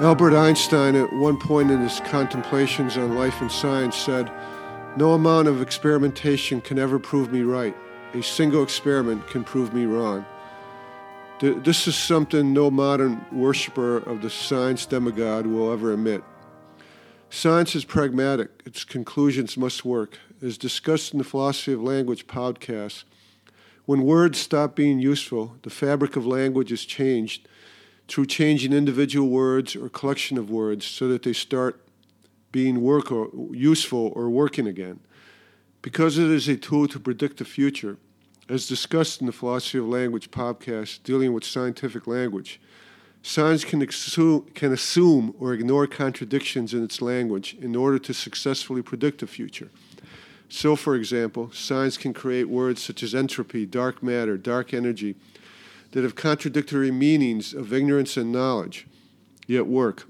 Albert Einstein, at one point in his contemplations on life and science, said, No amount of experimentation can ever prove me right. A single experiment can prove me wrong. This is something no modern worshiper of the science demigod will ever admit. Science is pragmatic, its conclusions must work. As discussed in the Philosophy of Language podcast, when words stop being useful, the fabric of language is changed through changing individual words or collection of words so that they start being work or useful or working again. Because it is a tool to predict the future, as discussed in the Philosophy of Language podcast dealing with scientific language, science can can assume or ignore contradictions in its language in order to successfully predict the future. So, for example, science can create words such as entropy, dark matter, dark energy, that have contradictory meanings of ignorance and knowledge, yet work.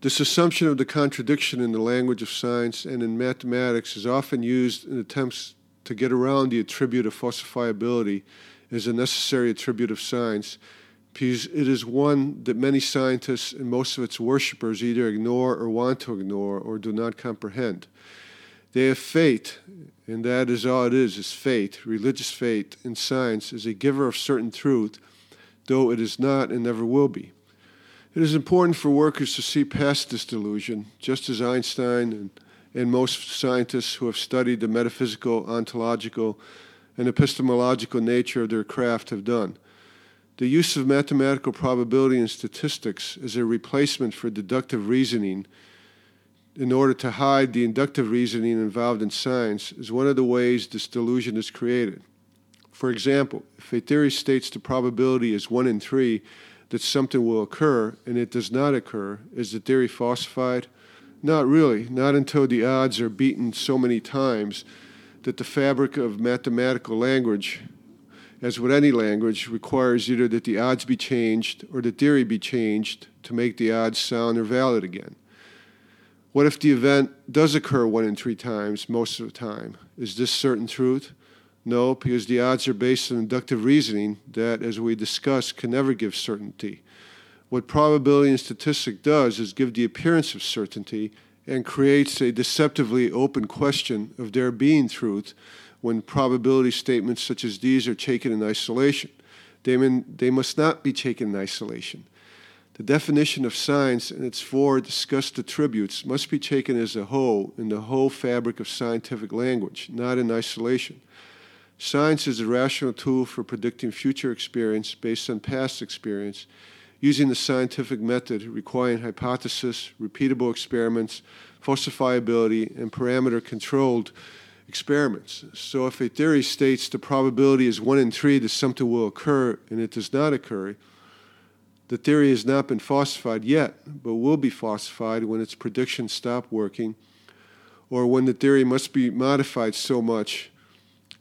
This assumption of the contradiction in the language of science and in mathematics is often used in attempts to get around the attribute of falsifiability as a necessary attribute of science, because it is one that many scientists and most of its worshippers either ignore or want to ignore or do not comprehend. They have faith and that is all it is, is faith. Religious faith in science is a giver of certain truth, though it is not and never will be. It is important for workers to see past this delusion, just as Einstein and, and most scientists who have studied the metaphysical, ontological, and epistemological nature of their craft have done. The use of mathematical probability and statistics as a replacement for deductive reasoning in order to hide the inductive reasoning involved in science is one of the ways this delusion is created. For example, if a theory states the probability is 1 in 3 that something will occur and it does not occur, is the theory falsified? Not really, not until the odds are beaten so many times that the fabric of mathematical language, as with any language, requires either that the odds be changed or the theory be changed to make the odds sound or valid again. What if the event does occur one in three times most of the time? Is this certain truth? No, because the odds are based on inductive reasoning that, as we discussed, can never give certainty. What probability and statistic does is give the appearance of certainty and creates a deceptively open question of there being truth when probability statements such as these are taken in isolation. They, mean, they must not be taken in isolation. The definition of science and its four discussed attributes must be taken as a whole in the whole fabric of scientific language, not in isolation. Science is a rational tool for predicting future experience based on past experience using the scientific method requiring hypothesis, repeatable experiments, falsifiability, and parameter controlled experiments. So if a theory states the probability is 1 in 3 that something will occur and it does not occur, the theory has not been falsified yet, but will be falsified when its predictions stop working, or when the theory must be modified so much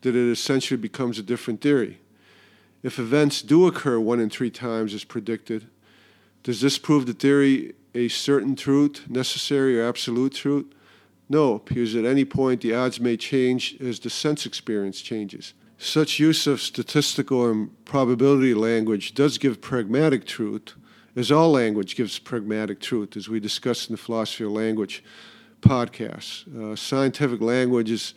that it essentially becomes a different theory. If events do occur one in three times as predicted, does this prove the theory a certain truth, necessary or absolute truth? No, because at any point the odds may change as the sense experience changes. Such use of statistical and probability language does give pragmatic truth, as all language gives pragmatic truth, as we discussed in the Philosophy of Language podcast. Uh, scientific language is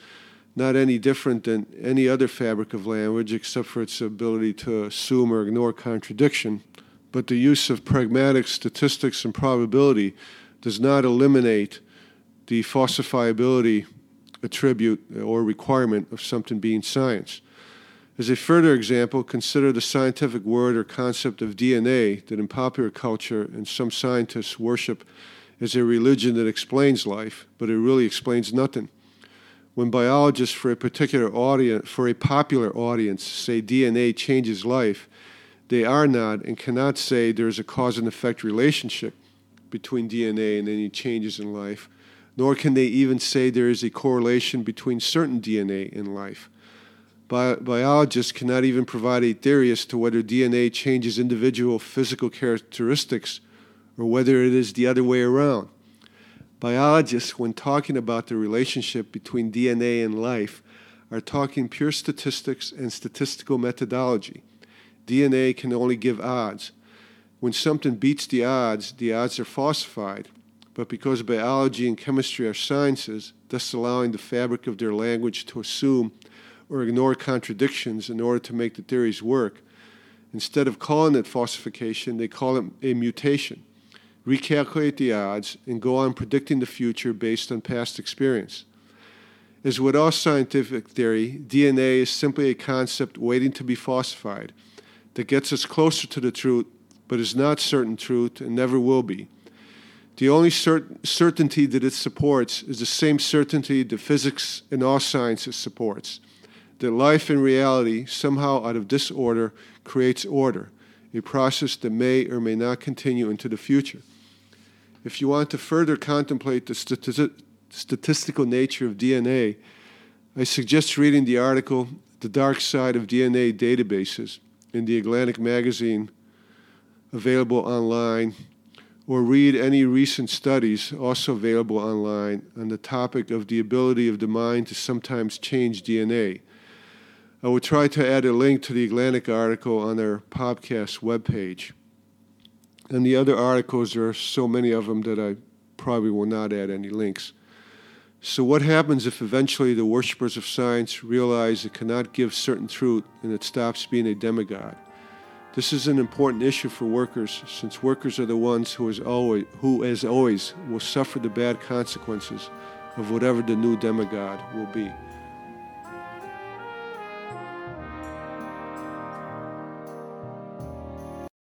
not any different than any other fabric of language except for its ability to assume or ignore contradiction. But the use of pragmatic statistics and probability does not eliminate the falsifiability attribute or requirement of something being science. As a further example, consider the scientific word or concept of DNA that in popular culture and some scientists worship as a religion that explains life, but it really explains nothing. When biologists for a particular audience, for a popular audience, say DNA changes life, they are not and cannot say there is a cause and effect relationship between DNA and any changes in life, nor can they even say there is a correlation between certain DNA in life. Bi- biologists cannot even provide a theory as to whether DNA changes individual physical characteristics or whether it is the other way around. Biologists, when talking about the relationship between DNA and life, are talking pure statistics and statistical methodology. DNA can only give odds. When something beats the odds, the odds are falsified. But because biology and chemistry are sciences, thus allowing the fabric of their language to assume or ignore contradictions in order to make the theories work, instead of calling it falsification, they call it a mutation, recalculate the odds, and go on predicting the future based on past experience. As with all scientific theory, DNA is simply a concept waiting to be falsified that gets us closer to the truth, but is not certain truth and never will be. The only cert- certainty that it supports is the same certainty that physics and all sciences supports that life and reality, somehow out of disorder, creates order, a process that may or may not continue into the future. If you want to further contemplate the stati- statistical nature of DNA, I suggest reading the article The Dark Side of DNA Databases in the Atlantic magazine, available online, or read any recent studies also available online on the topic of the ability of the mind to sometimes change DNA. I will try to add a link to the Atlantic article on their podcast webpage. And the other articles, there are so many of them that I probably will not add any links. So, what happens if eventually the worshippers of science realize it cannot give certain truth and it stops being a demigod? This is an important issue for workers, since workers are the ones who, as always, who, as always, will suffer the bad consequences of whatever the new demigod will be.